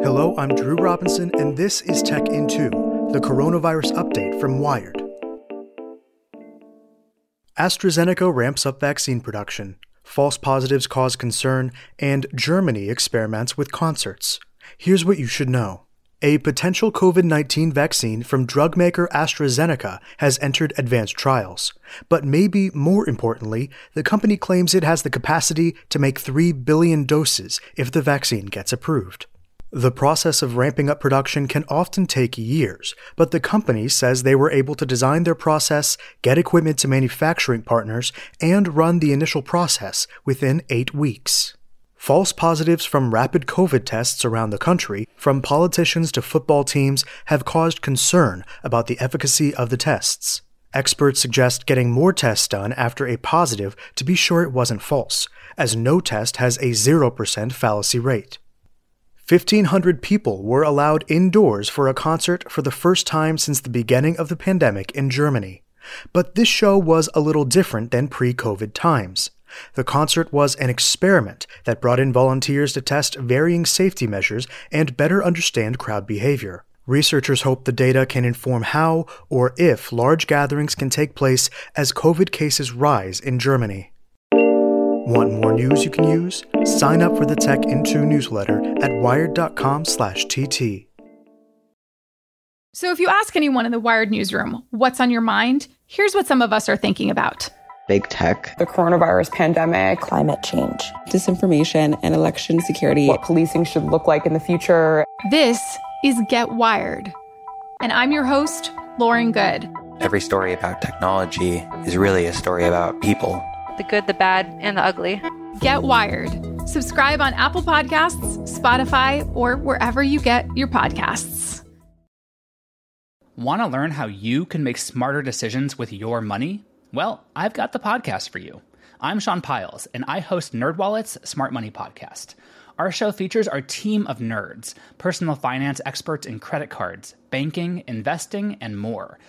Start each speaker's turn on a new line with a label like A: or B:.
A: Hello, I'm Drew Robinson, and this is Tech in 2, the coronavirus update from Wired. AstraZeneca ramps up vaccine production, false positives cause concern, and Germany experiments with concerts. Here's what you should know. A potential COVID 19 vaccine from drug maker AstraZeneca has entered advanced trials. But maybe more importantly, the company claims it has the capacity to make 3 billion doses if the vaccine gets approved. The process of ramping up production can often take years, but the company says they were able to design their process, get equipment to manufacturing partners, and run the initial process within eight weeks. False positives from rapid COVID tests around the country, from politicians to football teams, have caused concern about the efficacy of the tests. Experts suggest getting more tests done after a positive to be sure it wasn't false, as no test has a 0% fallacy rate. 1,500 people were allowed indoors for a concert for the first time since the beginning of the pandemic in Germany. But this show was a little different than pre COVID times. The concert was an experiment that brought in volunteers to test varying safety measures and better understand crowd behavior. Researchers hope the data can inform how or if large gatherings can take place as COVID cases rise in Germany. Want more news you can use? Sign up for the Tech in Two newsletter at wired.com/tt.
B: So if you ask anyone in the Wired newsroom what's on your mind, here's what some of us are thinking about.
C: Big tech,
D: the coronavirus pandemic,
E: climate change,
F: disinformation, and election security.
D: What policing should look like in the future.
B: This is Get Wired. And I'm your host, Lauren Goode.
G: Every story about technology is really a story about people
H: the good, the bad, and the ugly.
B: Get Wired. Subscribe on Apple Podcasts, Spotify, or wherever you get your podcasts.
I: Want to learn how you can make smarter decisions with your money? Well, I've got the podcast for you. I'm Sean Pyles, and I host NerdWallet's Smart Money Podcast. Our show features our team of nerds, personal finance experts in credit cards, banking, investing, and more –